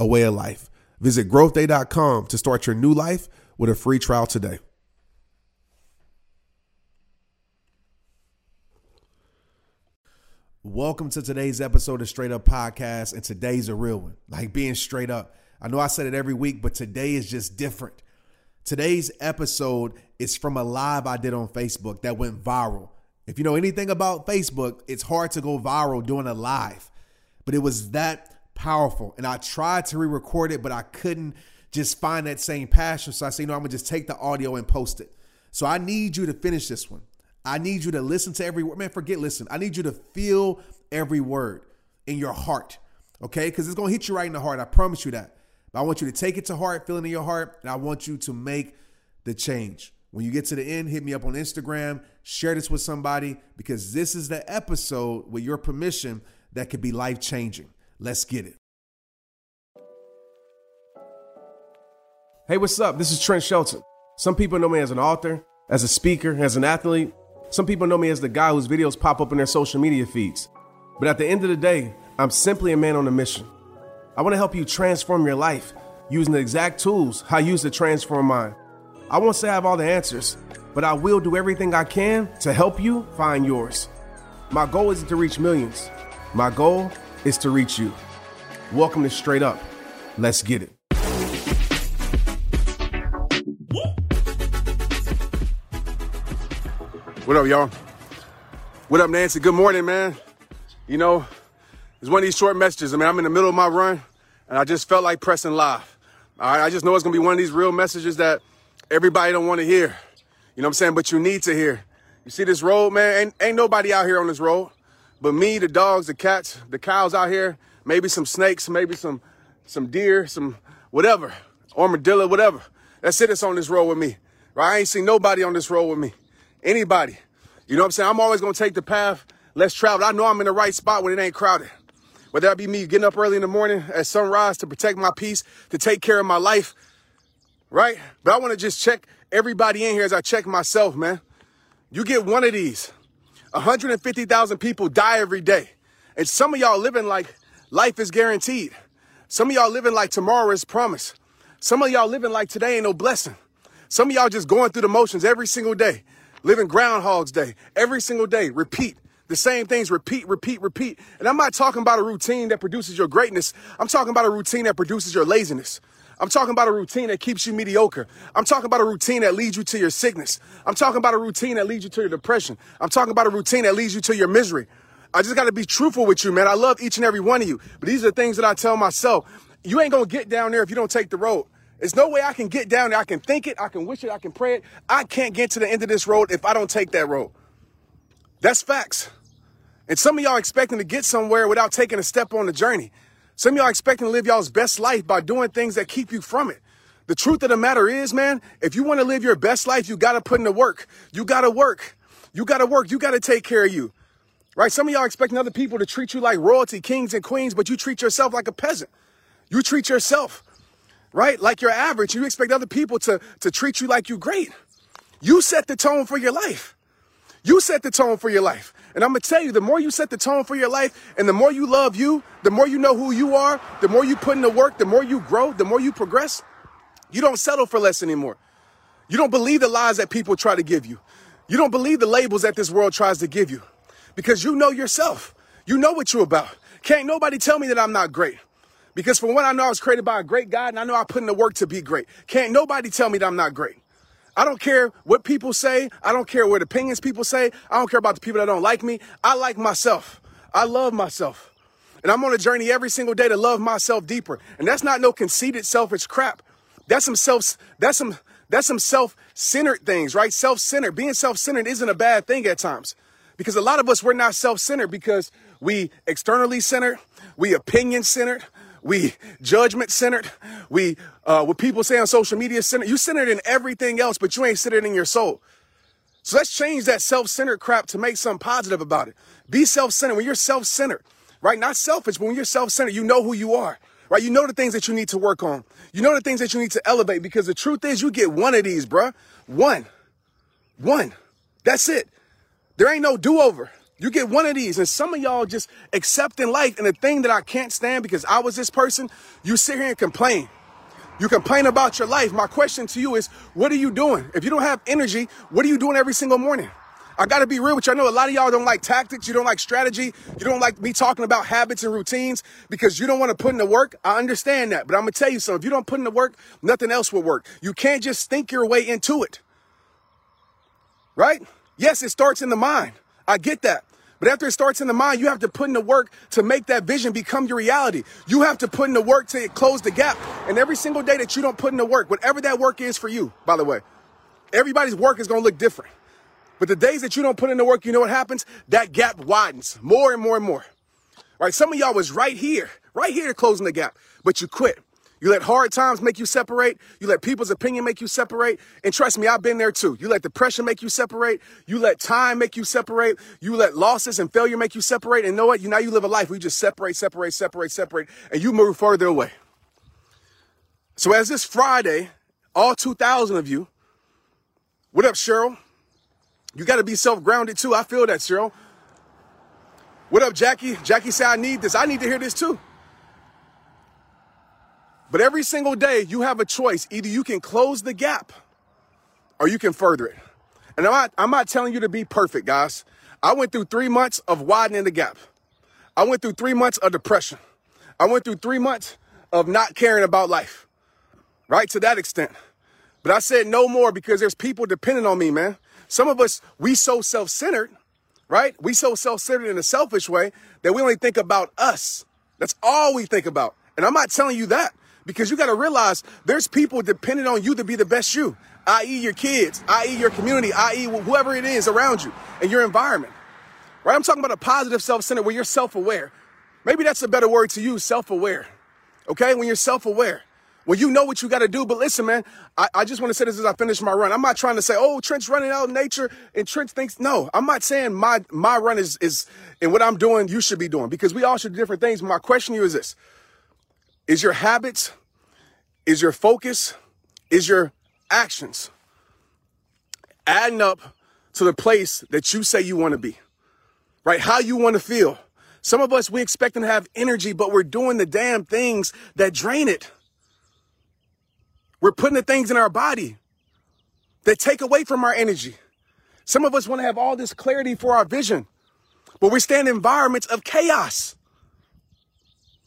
a way of life. Visit growthday.com to start your new life with a free trial today. Welcome to today's episode of Straight Up Podcast, and today's a real one. Like being straight up. I know I said it every week, but today is just different. Today's episode is from a live I did on Facebook that went viral. If you know anything about Facebook, it's hard to go viral doing a live, but it was that powerful. And I tried to re record it, but I couldn't just find that same passion. So I said, you know, I'm going to just take the audio and post it. So I need you to finish this one. I need you to listen to every word. Man, forget listen. I need you to feel every word in your heart, okay? Because it's going to hit you right in the heart. I promise you that. But I want you to take it to heart, feel it in your heart, and I want you to make the change. When you get to the end, hit me up on Instagram, share this with somebody, because this is the episode with your permission that could be life changing. Let's get it. Hey, what's up? This is Trent Shelton. Some people know me as an author, as a speaker, as an athlete. Some people know me as the guy whose videos pop up in their social media feeds. But at the end of the day, I'm simply a man on a mission. I want to help you transform your life using the exact tools I use to transform mine. I won't say I have all the answers, but I will do everything I can to help you find yours. My goal isn't to reach millions. My goal is to reach you. Welcome to Straight Up. Let's get it. What up, y'all? What up, Nancy? Good morning, man. You know, it's one of these short messages. I mean, I'm in the middle of my run, and I just felt like pressing live. All right, I just know it's gonna be one of these real messages that everybody don't want to hear. You know what I'm saying? But you need to hear. You see this road, man? Ain't, ain't nobody out here on this road, but me, the dogs, the cats, the cows out here, maybe some snakes, maybe some some deer, some whatever, armadillo, whatever. That's it. That's on this road with me. Right? I ain't seen nobody on this road with me. Anybody. You know what I'm saying? I'm always gonna take the path less traveled. I know I'm in the right spot when it ain't crowded. Whether that be me getting up early in the morning at sunrise to protect my peace, to take care of my life, right? But I want to just check everybody in here as I check myself, man. You get one of these. 150,000 people die every day. And some of y'all living like life is guaranteed. Some of y'all living like tomorrow is promised. Some of y'all living like today ain't no blessing. Some of y'all just going through the motions every single day, living Groundhog's Day every single day. Repeat the same things, repeat, repeat, repeat. And I'm not talking about a routine that produces your greatness. I'm talking about a routine that produces your laziness. I'm talking about a routine that keeps you mediocre. I'm talking about a routine that leads you to your sickness. I'm talking about a routine that leads you to your depression. I'm talking about a routine that leads you to your misery. I just got to be truthful with you, man. I love each and every one of you. But these are the things that I tell myself. You ain't going to get down there if you don't take the road. There's no way I can get down there. I can think it, I can wish it, I can pray it. I can't get to the end of this road if I don't take that road. That's facts. And some of y'all expecting to get somewhere without taking a step on the journey. Some of y'all expecting to live y'all's best life by doing things that keep you from it. The truth of the matter is, man, if you want to live your best life, you got to put in the work. You got to work. You got to work. You got to take care of you. Right? Some of y'all expecting other people to treat you like royalty, kings and queens, but you treat yourself like a peasant. You treat yourself right? Like you're average. You expect other people to, to treat you like you're great. You set the tone for your life. You set the tone for your life. And I'm gonna tell you, the more you set the tone for your life and the more you love you, the more you know who you are, the more you put in the work, the more you grow, the more you progress, you don't settle for less anymore. You don't believe the lies that people try to give you. You don't believe the labels that this world tries to give you because you know yourself. You know what you're about. Can't nobody tell me that I'm not great. Because from what I know, I was created by a great God and I know I put in the work to be great. Can't nobody tell me that I'm not great. I don't care what people say. I don't care what opinions people say. I don't care about the people that don't like me. I like myself. I love myself. And I'm on a journey every single day to love myself deeper. And that's not no conceited, selfish crap. That's some self, that's some, that's some self-centered things, right? Self-centered. Being self-centered isn't a bad thing at times. Because a lot of us, we're not self-centered because we externally centered, we opinion centered, we judgment centered. We, uh, what people say on social media centered. You centered in everything else, but you ain't centered in your soul. So let's change that self-centered crap to make something positive about it. Be self-centered. When you're self-centered, right? Not selfish, but when you're self-centered, you know who you are, right? You know the things that you need to work on. You know the things that you need to elevate because the truth is you get one of these, bruh. One. One. That's it. There ain't no do-over. You get one of these, and some of y'all just accepting life. And the thing that I can't stand because I was this person, you sit here and complain. You complain about your life. My question to you is, what are you doing? If you don't have energy, what are you doing every single morning? I got to be real with you. I know a lot of y'all don't like tactics. You don't like strategy. You don't like me talking about habits and routines because you don't want to put in the work. I understand that. But I'm to tell you something. If you don't put in the work, nothing else will work. You can't just think your way into it. Right? Yes, it starts in the mind. I get that. But after it starts in the mind, you have to put in the work to make that vision become your reality. You have to put in the work to close the gap. And every single day that you don't put in the work, whatever that work is for you, by the way, everybody's work is going to look different. But the days that you don't put in the work, you know what happens? That gap widens more and more and more. Right? Some of y'all was right here, right here closing the gap, but you quit. You let hard times make you separate. You let people's opinion make you separate. And trust me, I've been there too. You let depression make you separate. You let time make you separate. You let losses and failure make you separate. And know what? You now you live a life where you just separate, separate, separate, separate, and you move further away. So as this Friday, all 2,000 of you, what up, Cheryl? You got to be self-grounded too. I feel that, Cheryl. What up, Jackie? Jackie said, I need this. I need to hear this too. But every single day, you have a choice. Either you can close the gap or you can further it. And I'm not, I'm not telling you to be perfect, guys. I went through three months of widening the gap. I went through three months of depression. I went through three months of not caring about life, right? To that extent. But I said no more because there's people depending on me, man. Some of us, we so self-centered, right? We so self-centered in a selfish way that we only think about us. That's all we think about. And I'm not telling you that because you got to realize there's people dependent on you to be the best you, i.e., your kids, i.e., your community, i.e., whoever it is around you and your environment. Right? I'm talking about a positive self centered where you're self aware. Maybe that's a better word to use self aware. Okay? When you're self aware. When you know what you got to do. But listen, man, I, I just want to say this as I finish my run. I'm not trying to say, oh, Trent's running out in nature and Trent thinks, no, I'm not saying my, my run is, is, and what I'm doing, you should be doing because we all should do different things. My question to you is this Is your habits is your focus, is your actions adding up to the place that you say you want to be, right? How you want to feel. Some of us, we expect to have energy, but we're doing the damn things that drain it. We're putting the things in our body that take away from our energy. Some of us want to have all this clarity for our vision, but we stand in environments of chaos.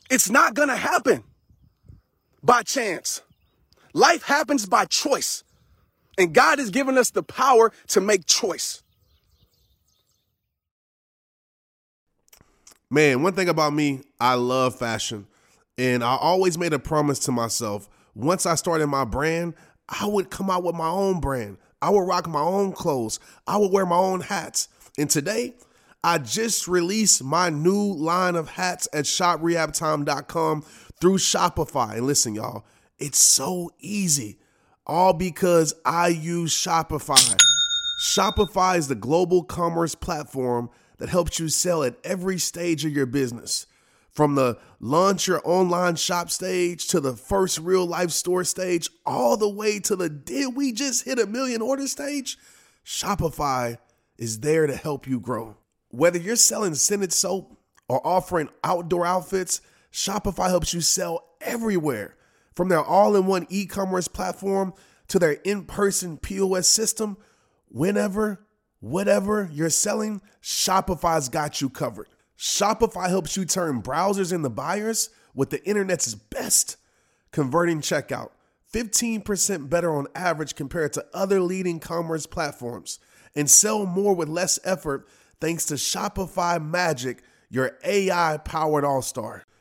It's not going to happen by chance. Life happens by choice. And God has given us the power to make choice. Man, one thing about me, I love fashion. And I always made a promise to myself once I started my brand, I would come out with my own brand. I would rock my own clothes. I would wear my own hats. And today, I just released my new line of hats at shoprehabtime.com through Shopify. And listen, y'all, it's so easy, all because I use Shopify. Shopify is the global commerce platform that helps you sell at every stage of your business. From the launch your online shop stage to the first real life store stage, all the way to the did we just hit a million order stage? Shopify is there to help you grow. Whether you're selling scented soap or offering outdoor outfits, Shopify helps you sell everywhere. From their all in one e commerce platform to their in person POS system, whenever, whatever you're selling, Shopify's got you covered. Shopify helps you turn browsers into buyers with the internet's best converting checkout. 15% better on average compared to other leading commerce platforms, and sell more with less effort thanks to Shopify Magic, your AI powered all star.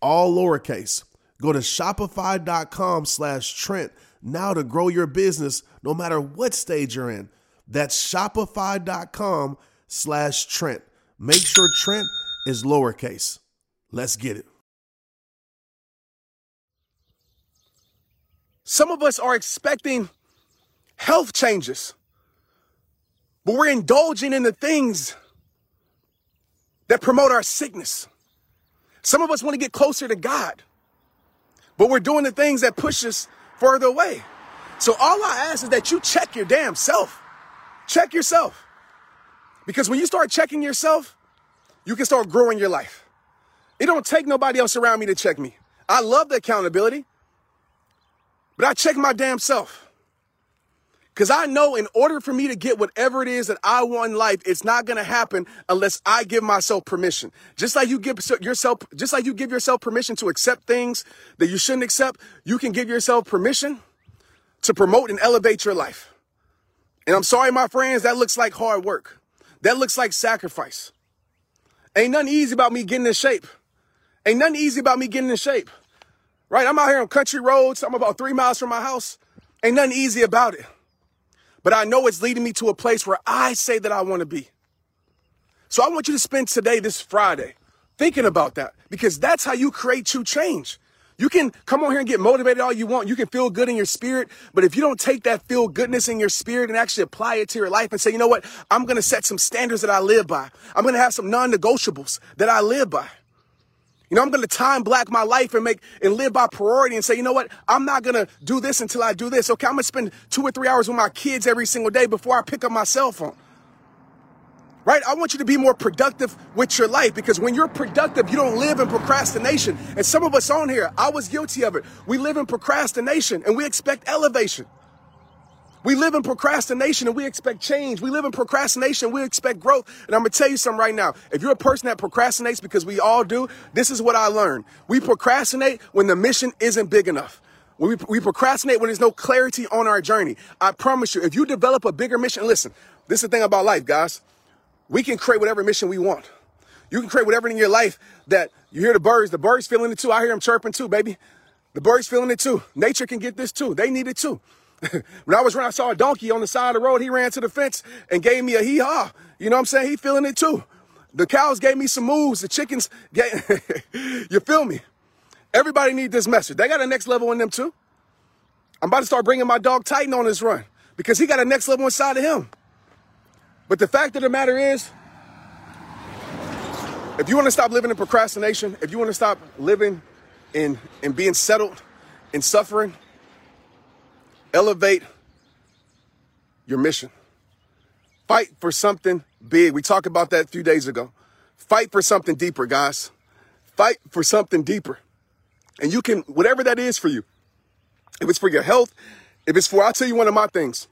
all lowercase. Go to shopify.com slash Trent now to grow your business no matter what stage you're in. That's shopify.com slash Trent. Make sure Trent is lowercase. Let's get it. Some of us are expecting health changes, but we're indulging in the things that promote our sickness. Some of us want to get closer to God, but we're doing the things that push us further away. So all I ask is that you check your damn self. Check yourself. Because when you start checking yourself, you can start growing your life. It don't take nobody else around me to check me. I love the accountability, but I check my damn self. Because I know in order for me to get whatever it is that I want in life, it's not going to happen unless I give myself permission. Just like you give yourself, just like you give yourself permission to accept things that you shouldn't accept, you can give yourself permission to promote and elevate your life. And I'm sorry, my friends, that looks like hard work. That looks like sacrifice. Ain't nothing easy about me getting in shape. Ain't nothing easy about me getting in shape. Right? I'm out here on country roads. I'm about three miles from my house. Ain't nothing easy about it. But I know it's leading me to a place where I say that I want to be. So I want you to spend today, this Friday, thinking about that because that's how you create true change. You can come on here and get motivated all you want. You can feel good in your spirit. But if you don't take that feel goodness in your spirit and actually apply it to your life and say, you know what? I'm going to set some standards that I live by. I'm going to have some non-negotiables that I live by. You know, I'm going to time block my life and make and live by priority and say, you know what? I'm not going to do this until I do this. Okay, I'm going to spend two or three hours with my kids every single day before I pick up my cell phone right? I want you to be more productive with your life because when you're productive, you don't live in procrastination. And some of us on here, I was guilty of it. We live in procrastination and we expect elevation. We live in procrastination and we expect change. We live in procrastination. We expect growth. And I'm to tell you something right now. If you're a person that procrastinates because we all do, this is what I learned. We procrastinate when the mission isn't big enough. We, we procrastinate when there's no clarity on our journey. I promise you, if you develop a bigger mission, listen, this is the thing about life, guys. We can create whatever mission we want. You can create whatever in your life that you hear the birds. The birds feeling it too. I hear them chirping too, baby. The birds feeling it too. Nature can get this too. They need it too. when I was running, I saw a donkey on the side of the road. He ran to the fence and gave me a hee haw. You know what I'm saying? He feeling it too. The cows gave me some moves. The chickens, gave, you feel me? Everybody need this message. They got a next level in them too. I'm about to start bringing my dog Titan on this run because he got a next level inside of him. But the fact of the matter is, if you want to stop living in procrastination, if you want to stop living in, in being settled, in suffering, elevate your mission. Fight for something big. We talked about that a few days ago. Fight for something deeper, guys. Fight for something deeper. And you can, whatever that is for you, if it's for your health, if it's for, I'll tell you one of my things.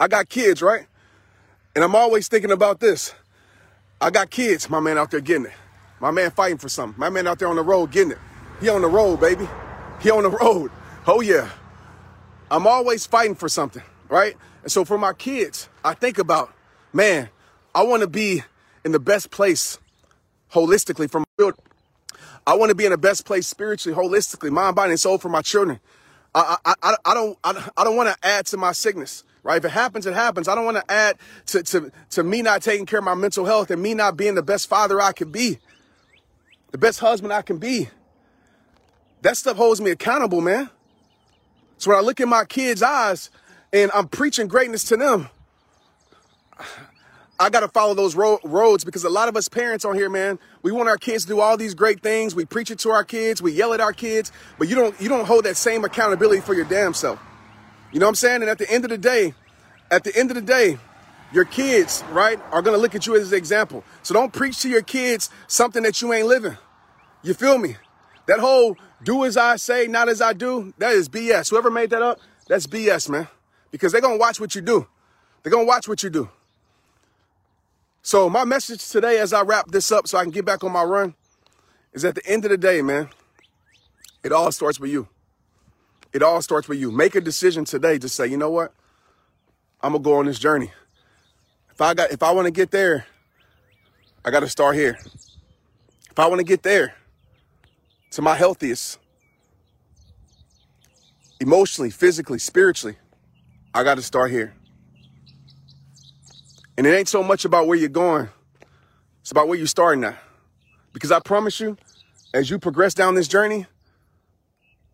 I got kids, right? And I'm always thinking about this. I got kids, my man out there getting it. My man fighting for something. My man out there on the road getting it. He on the road, baby. He on the road. Oh yeah. I'm always fighting for something, right? And so for my kids, I think about, man, I want to be in the best place holistically from I want to be in the best place spiritually, holistically, mind, body, and soul for my children. I, I, I, I don't, I, I don't want to add to my sickness right? If it happens, it happens. I don't want to add to, to, to me not taking care of my mental health and me not being the best father I can be, the best husband I can be. That stuff holds me accountable, man. So when I look in my kids' eyes and I'm preaching greatness to them, I got to follow those ro- roads because a lot of us parents on here, man, we want our kids to do all these great things. We preach it to our kids, we yell at our kids, but you don't you don't hold that same accountability for your damn self. You know what I'm saying? And at the end of the day, at the end of the day, your kids, right, are going to look at you as an example. So don't preach to your kids something that you ain't living. You feel me? That whole do as I say, not as I do, that is BS. Whoever made that up, that's BS, man. Because they're going to watch what you do. They're going to watch what you do. So my message today as I wrap this up so I can get back on my run is at the end of the day, man, it all starts with you. It all starts with you. Make a decision today to say, you know what? I'm gonna go on this journey. If I got if I want to get there, I gotta start here. If I want to get there to my healthiest, emotionally, physically, spiritually, I gotta start here. And it ain't so much about where you're going, it's about where you're starting at. Because I promise you, as you progress down this journey,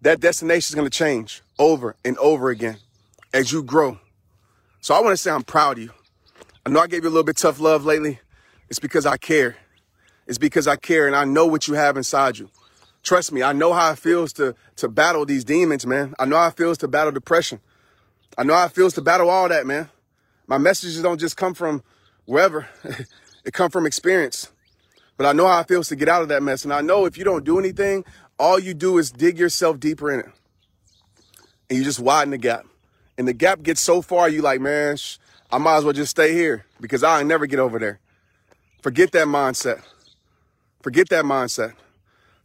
that destination is going to change over and over again as you grow. So I want to say I'm proud of you. I know I gave you a little bit tough love lately. It's because I care. It's because I care and I know what you have inside you. Trust me, I know how it feels to, to battle these demons, man. I know how it feels to battle depression. I know how it feels to battle all that, man. My messages don't just come from wherever. it come from experience. But I know how it feels to get out of that mess. And I know if you don't do anything, all you do is dig yourself deeper in it. And you just widen the gap. And the gap gets so far, you like, man, sh- I might as well just stay here because I'll never get over there. Forget that mindset. Forget that mindset.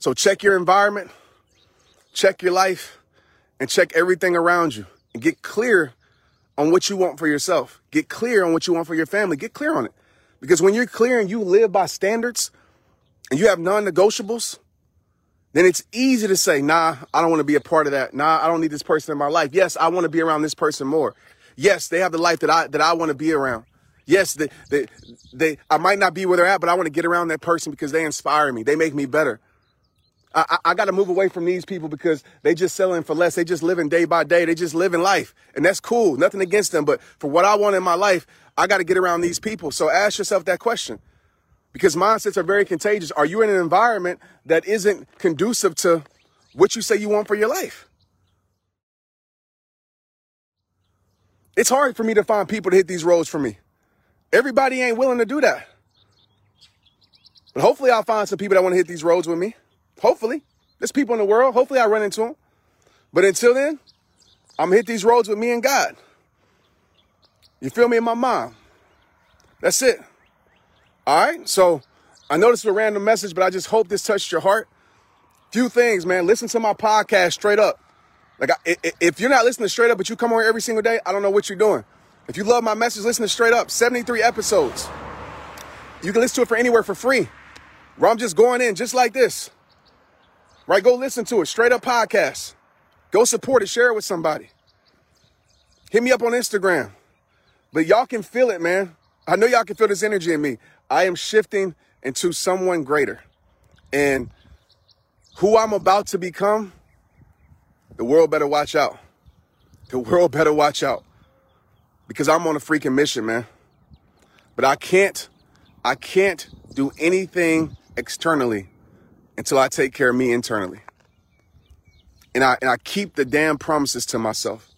So check your environment, check your life, and check everything around you and get clear on what you want for yourself. Get clear on what you want for your family. Get clear on it. Because when you're clear and you live by standards and you have non negotiables, then it's easy to say, nah, I don't want to be a part of that. Nah, I don't need this person in my life. Yes, I want to be around this person more. Yes, they have the life that I that I want to be around. Yes, they, they, they, I might not be where they're at, but I want to get around that person because they inspire me. They make me better. I, I, got to move away from these people because they just selling for less. They just living day by day. They just living life. And that's cool. Nothing against them. But for what I want in my life, I got to get around these people. So ask yourself that question because mindsets are very contagious. Are you in an environment that isn't conducive to what you say you want for your life? It's hard for me to find people to hit these roads for me. Everybody ain't willing to do that. But hopefully I'll find some people that want to hit these roads with me. Hopefully. There's people in the world. Hopefully I run into them. But until then, I'm hit these roads with me and God. You feel me and my mom. That's it. All right. So I know this is a random message, but I just hope this touched your heart. Few things, man. Listen to my podcast straight up. Like, I, if you're not listening straight up, but you come on every single day, I don't know what you're doing. If you love my message, listen to straight up. 73 episodes. You can listen to it for anywhere for free. Where I'm just going in just like this. Right? Go listen to it. Straight up podcast. Go support it. Share it with somebody. Hit me up on Instagram. But y'all can feel it, man. I know y'all can feel this energy in me. I am shifting into someone greater. And who I'm about to become, the world better watch out. The world better watch out. Because I'm on a freaking mission, man. But I can't, I can't do anything externally until I take care of me internally. And I and I keep the damn promises to myself.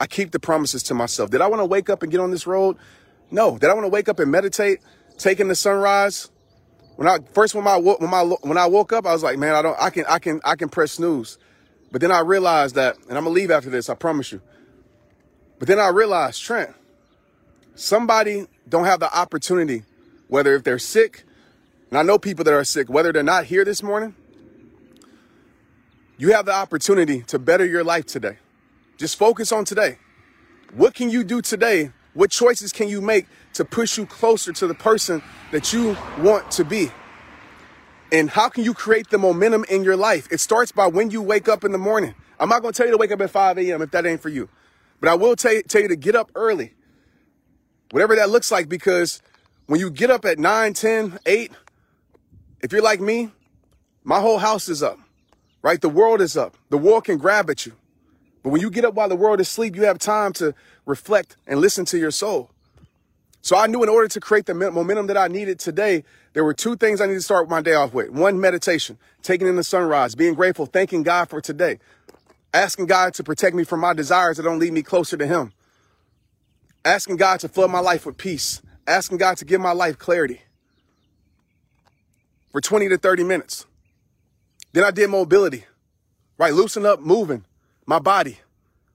I keep the promises to myself. Did I want to wake up and get on this road? No. Did I want to wake up and meditate, taking the sunrise? When I first when my when my when I woke up, I was like, man, I don't I can I can I can press snooze. But then I realized that, and I'm gonna leave after this, I promise you. But then I realized, Trent, somebody don't have the opportunity, whether if they're sick, and I know people that are sick, whether they're not here this morning, you have the opportunity to better your life today. Just focus on today. What can you do today? What choices can you make to push you closer to the person that you want to be? And how can you create the momentum in your life? It starts by when you wake up in the morning. I'm not going to tell you to wake up at 5 a.m. if that ain't for you. But I will tell you, tell you to get up early. Whatever that looks like, because when you get up at 9, 10, 8, if you're like me, my whole house is up, right? The world is up. The world can grab at you. But when you get up while the world is asleep, you have time to reflect and listen to your soul. So I knew in order to create the momentum that I needed today, there were two things I needed to start my day off with. One, meditation, taking in the sunrise, being grateful, thanking God for today, asking God to protect me from my desires that don't lead me closer to Him, asking God to flood my life with peace, asking God to give my life clarity for 20 to 30 minutes. Then I did mobility, right? Loosen up, moving my body.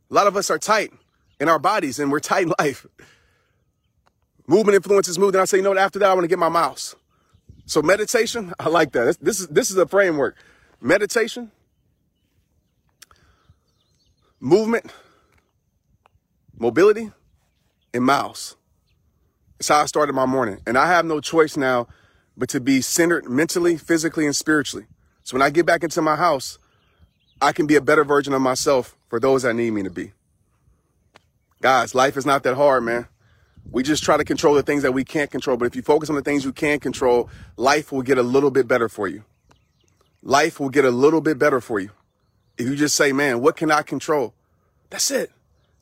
A lot of us are tight in our bodies and we're tight in life. Movement influences movement. I say, you know what? After that, I want to get my mouse. So meditation, I like that. This, this is this is a framework. Meditation, movement, mobility, and mouse. It's how I started my morning. And I have no choice now but to be centered mentally, physically, and spiritually. So when I get back into my house, I can be a better version of myself for those that need me to be. Guys, life is not that hard, man. We just try to control the things that we can't control. But if you focus on the things you can control, life will get a little bit better for you. Life will get a little bit better for you. If you just say, man, what can I control? That's it.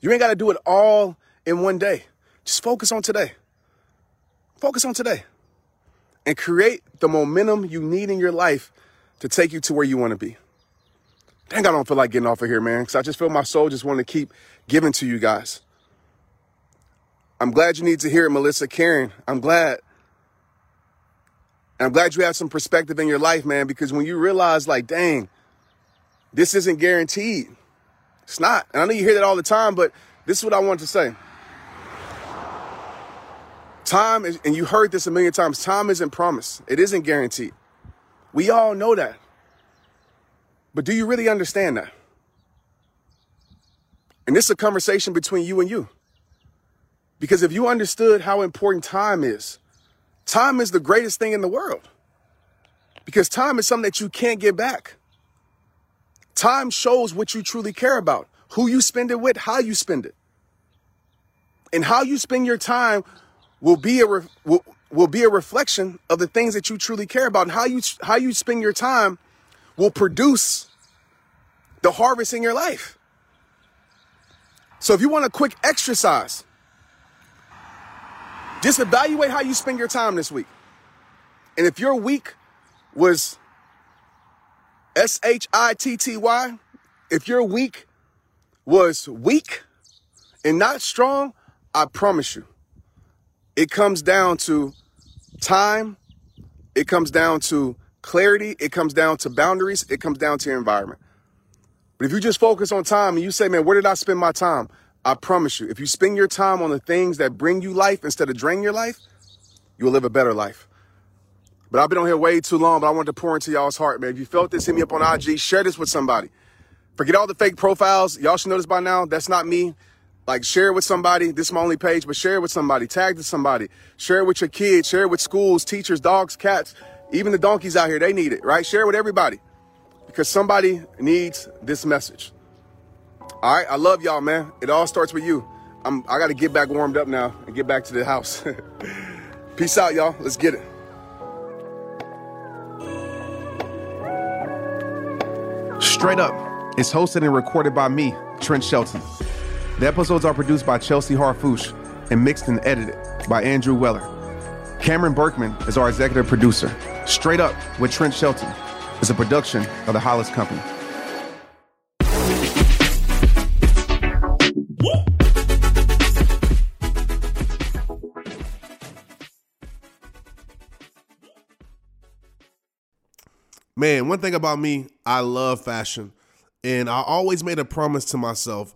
You ain't got to do it all in one day. Just focus on today. Focus on today and create the momentum you need in your life to take you to where you want to be. Dang, I don't feel like getting off of here, man, because I just feel my soul just want to keep giving to you guys. I'm glad you need to hear it, Melissa Karen. I'm glad. And I'm glad you have some perspective in your life, man, because when you realize, like, dang, this isn't guaranteed. It's not. And I know you hear that all the time, but this is what I want to say. Time is, and you heard this a million times, time isn't promised. It isn't guaranteed. We all know that. But do you really understand that? And this is a conversation between you and you. Because if you understood how important time is, time is the greatest thing in the world. Because time is something that you can't get back. Time shows what you truly care about, who you spend it with, how you spend it. And how you spend your time will be a re- will, will be a reflection of the things that you truly care about and how you how you spend your time will produce the harvest in your life. So if you want a quick exercise, just evaluate how you spend your time this week. And if your week was S H I T T Y, if your week was weak and not strong, I promise you, it comes down to time, it comes down to clarity, it comes down to boundaries, it comes down to your environment. But if you just focus on time and you say, man, where did I spend my time? I promise you, if you spend your time on the things that bring you life instead of drain your life, you'll live a better life. But I've been on here way too long, but I wanted to pour into y'all's heart, man. If you felt this, hit me up on IG, share this with somebody. Forget all the fake profiles. Y'all should know this by now. That's not me. Like share it with somebody. This is my only page, but share it with somebody. Tag to somebody. Share it with your kids. Share it with schools, teachers, dogs, cats, even the donkeys out here. They need it, right? Share it with everybody because somebody needs this message. All right, I love y'all, man. It all starts with you. I'm, I got to get back warmed up now and get back to the house. Peace out, y'all. Let's get it. Straight Up is hosted and recorded by me, Trent Shelton. The episodes are produced by Chelsea Harfouche and mixed and edited by Andrew Weller. Cameron Berkman is our executive producer. Straight Up with Trent Shelton is a production of the Hollis Company. Man, one thing about me, I love fashion. And I always made a promise to myself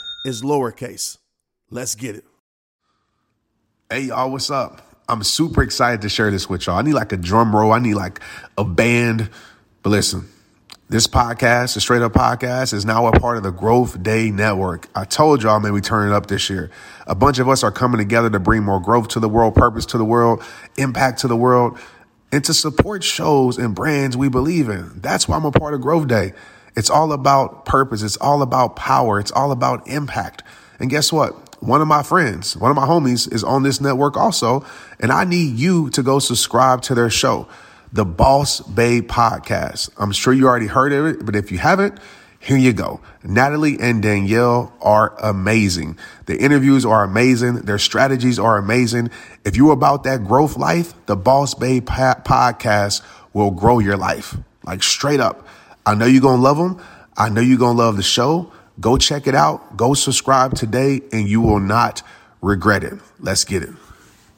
is lowercase. Let's get it. Hey, y'all, what's up? I'm super excited to share this with y'all. I need like a drum roll, I need like a band. But listen, this podcast, the Straight Up Podcast, is now a part of the Growth Day Network. I told y'all, man, we turn it up this year. A bunch of us are coming together to bring more growth to the world, purpose to the world, impact to the world, and to support shows and brands we believe in. That's why I'm a part of Growth Day. It's all about purpose. It's all about power. It's all about impact. And guess what? One of my friends, one of my homies is on this network also. And I need you to go subscribe to their show the Boss Babe podcast. I'm sure you already heard of it, but if you haven't, here you go. Natalie and Danielle are amazing. The interviews are amazing. Their strategies are amazing. If you're about that growth life, the Boss Babe podcast will grow your life. Like straight up. I know you're going to love them. I know you're going to love the show. Go check it out. Go subscribe today and you will not regret it. Let's get it.